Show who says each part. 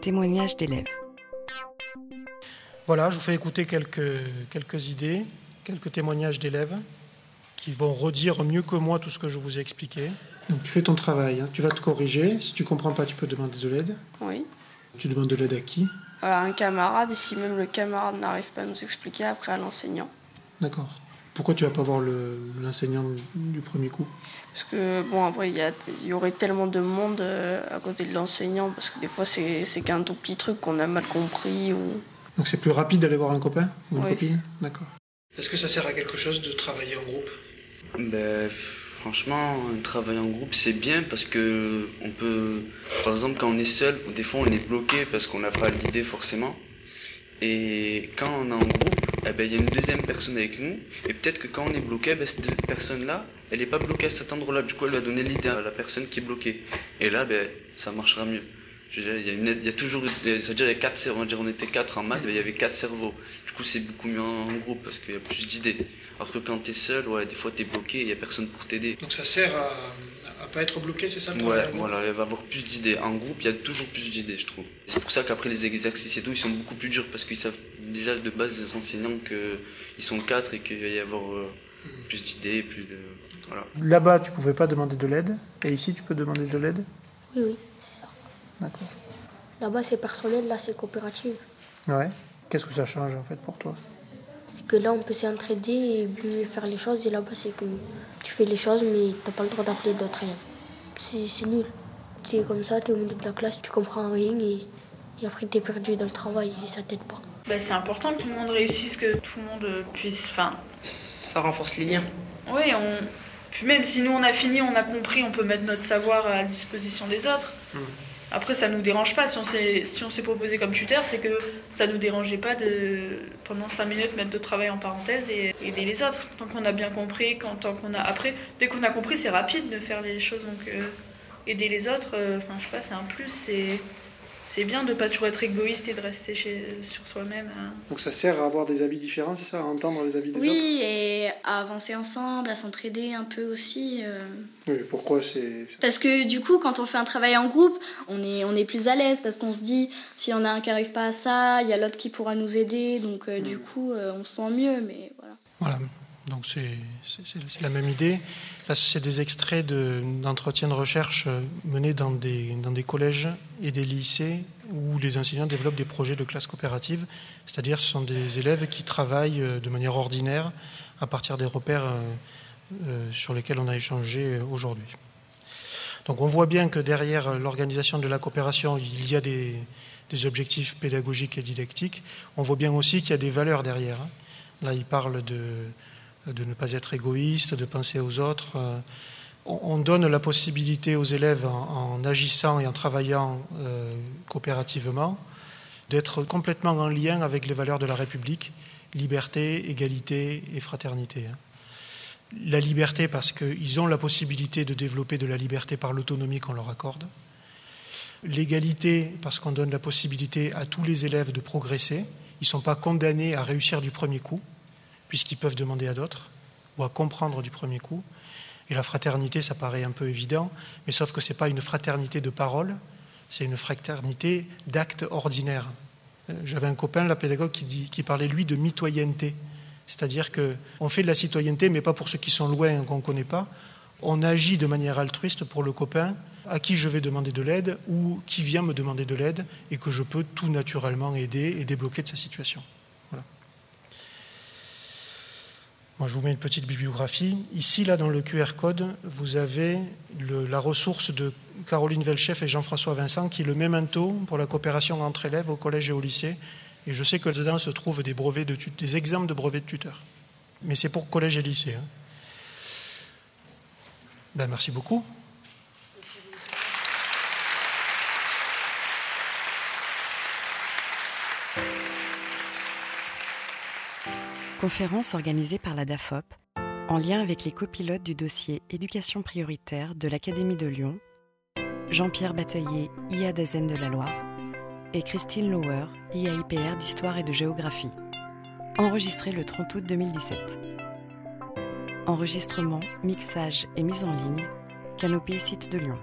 Speaker 1: témoignages d'élèves.
Speaker 2: Voilà, je vous fais écouter quelques, quelques idées, quelques témoignages d'élèves qui vont redire mieux que moi tout ce que je vous ai expliqué. Donc tu fais ton travail, hein. tu vas te corriger. Si tu comprends pas, tu peux demander de l'aide.
Speaker 3: Oui.
Speaker 2: Tu demandes de l'aide à qui?
Speaker 3: À un camarade, et si même le camarade n'arrive pas à nous expliquer, après à l'enseignant.
Speaker 2: D'accord. Pourquoi tu vas pas voir le- l'enseignant du premier coup?
Speaker 3: Parce que, bon, après, il y, a- il y aurait tellement de monde euh, à côté de l'enseignant, parce que des fois, c'est qu'un tout petit truc qu'on a mal compris. Ou...
Speaker 2: Donc c'est plus rapide d'aller voir un copain ou une
Speaker 3: Oui.
Speaker 2: copine? D'accord. Est-ce que ça sert à quelque chose de travailler en groupe?
Speaker 4: Ben, franchement, un travail en groupe, c'est bien parce que on peut, par exemple, quand on est seul, des fois on est bloqué parce qu'on n'a pas l'idée forcément. Et quand on est en groupe, eh ben, il y a une deuxième personne avec nous. Et peut-être que quand on est bloqué, ben, cette personne-là, elle n'est pas bloquée à cet endroit-là. Du coup, elle va donner l'idée à la personne qui est bloquée. Et là, ben, ça marchera mieux. Je veux dire, il y a une aide, il y a toujours, c'est-à-dire, il y a quatre cerveaux. On était quatre en maths, ben, il y avait quatre cerveaux. Du coup, c'est beaucoup mieux en groupe parce qu'il y a plus d'idées. Alors que quand t'es seul, ouais, des fois t'es bloqué, il y a personne pour t'aider.
Speaker 2: Donc ça sert à, pas être bloqué, c'est ça le
Speaker 4: Ouais, voilà, il va y avoir plus d'idées. En groupe, il y a toujours plus d'idées, je trouve. C'est pour ça qu'après les exercices et tout, ils sont beaucoup plus durs parce qu'ils savent déjà de base les enseignants qu'ils sont quatre et qu'il va y avoir euh, plus d'idées, plus de. Voilà.
Speaker 2: Là-bas, tu pouvais pas demander de l'aide, et ici, tu peux demander de l'aide?
Speaker 5: Oui, oui, c'est ça.
Speaker 2: D'accord.
Speaker 5: Là-bas, c'est personnel, là, c'est coopérative.
Speaker 2: Ouais. Qu'est-ce que ça change en fait pour toi?
Speaker 5: C'est que là, on peut s'entraider et mieux faire les choses. Et là-bas, c'est que tu fais les choses, mais t'as pas le droit d'appeler d'autres élèves. C'est c'est nul. C'est comme ça, t'es au milieu de la classe, tu comprends rien et, et après, t'es perdu dans le travail et ça t'aide pas.
Speaker 6: Bah, c'est important que tout le monde réussisse, que tout le monde puisse. Enfin,
Speaker 7: Ça renforce les liens.
Speaker 6: oui, on. Puis même si nous on a fini, on a compris, on peut mettre notre savoir à disposition des autres. Après, ça nous dérange pas. Si on s'est si on s'est proposé comme tuteur, c'est que ça nous dérangeait pas de pendant 5 minutes mettre de travail en parenthèse et aider les autres. Tant qu'on a bien compris, quand, tant qu'on a après, dès qu'on a compris, c'est rapide de faire les choses. Donc euh, aider les autres, euh, enfin je sais pas, c'est un plus. C'est c'est bien de pas toujours être égoïste et de rester chez, sur soi-même. hein.
Speaker 2: Donc ça sert à avoir des avis différents, c'est ça À entendre les avis des autres?
Speaker 8: Oui, et à avancer ensemble, à s'entraider un peu aussi. euh.
Speaker 2: Oui, pourquoi c'est...
Speaker 8: Parce que du coup, quand on fait un travail en groupe, on est, on est plus à l'aise parce qu'on se dit, si on a un qui n'arrive pas à ça, il y a l'autre qui pourra nous aider. Donc euh, du coup, euh, on se sent mieux. Mais
Speaker 2: donc c'est la même idée. Là, c'est des extraits de- d'entretiens de, recherche euh, menés dans des, collèges et des lycées où les enseignants développent des projets de classe coopérative, c'est-à-dire ce sont des élèves qui travaillent euh, de manière ordinaire à partir des repères euh, sur lesquels on a échangé aujourd'hui. Donc on voit bien que derrière l'organisation de la coopération, il y a des, des objectifs pédagogiques et didactiques. On voit bien aussi qu'il y a des valeurs derrière. hein. Là, il parle de, de ne pas être égoïste, de penser aux autres. Euh, On on donne la possibilité aux élèves, en, en agissant et en travaillant euh, coopérativement, d'être complètement en lien avec les valeurs de la République, liberté, égalité et fraternité. hein. La liberté parce qu'ils ont la possibilité de développer de la liberté par l'autonomie qu'on leur accorde. L'égalité parce qu'on donne la possibilité à tous les élèves de progresser. Ils ne sont pas condamnés à réussir du premier coup, puisqu'ils peuvent demander à d'autres, ou à comprendre du premier coup. Et la fraternité, ça paraît un peu évident, mais sauf que ce n'est pas une fraternité de parole, c'est une fraternité d'actes ordinaires. Euh, J'avais un copain, la pédagogue, qui, parlait, lui, de mitoyenneté. C'est-à-dire qu'on fait de la citoyenneté, mais pas pour ceux qui sont loin, qu'on ne connaît pas. On agit de manière altruiste pour le copain à qui je vais demander de l'aide ou qui vient me demander de l'aide et que je peux tout naturellement aider et débloquer de sa situation. Voilà. Moi, je vous mets une petite bibliographie. Ici, là, dans le QR code, vous avez la ressource de Caroline Velchef et Jean-François Vincent, qui est le memento pour la coopération entre élèves au collège et au lycée. Et je sais que dedans se trouvent des, brevets des exemples de brevets de tuteurs. Mais c'est pour collège et lycée. hein. Ben, merci beaucoup.
Speaker 1: Conférence organisée par la DAFOP en lien avec les copilotes du dossier Éducation prioritaire de l'Académie de Lyon, Jean-Pierre Bataillé, IA d'Azen de la Loire, et Christine Lauer, IAIPR d'Histoire et de Géographie. Enregistré le 30 août 2017. Enregistrement, mixage et mise en ligne, Canopée Site de Lyon.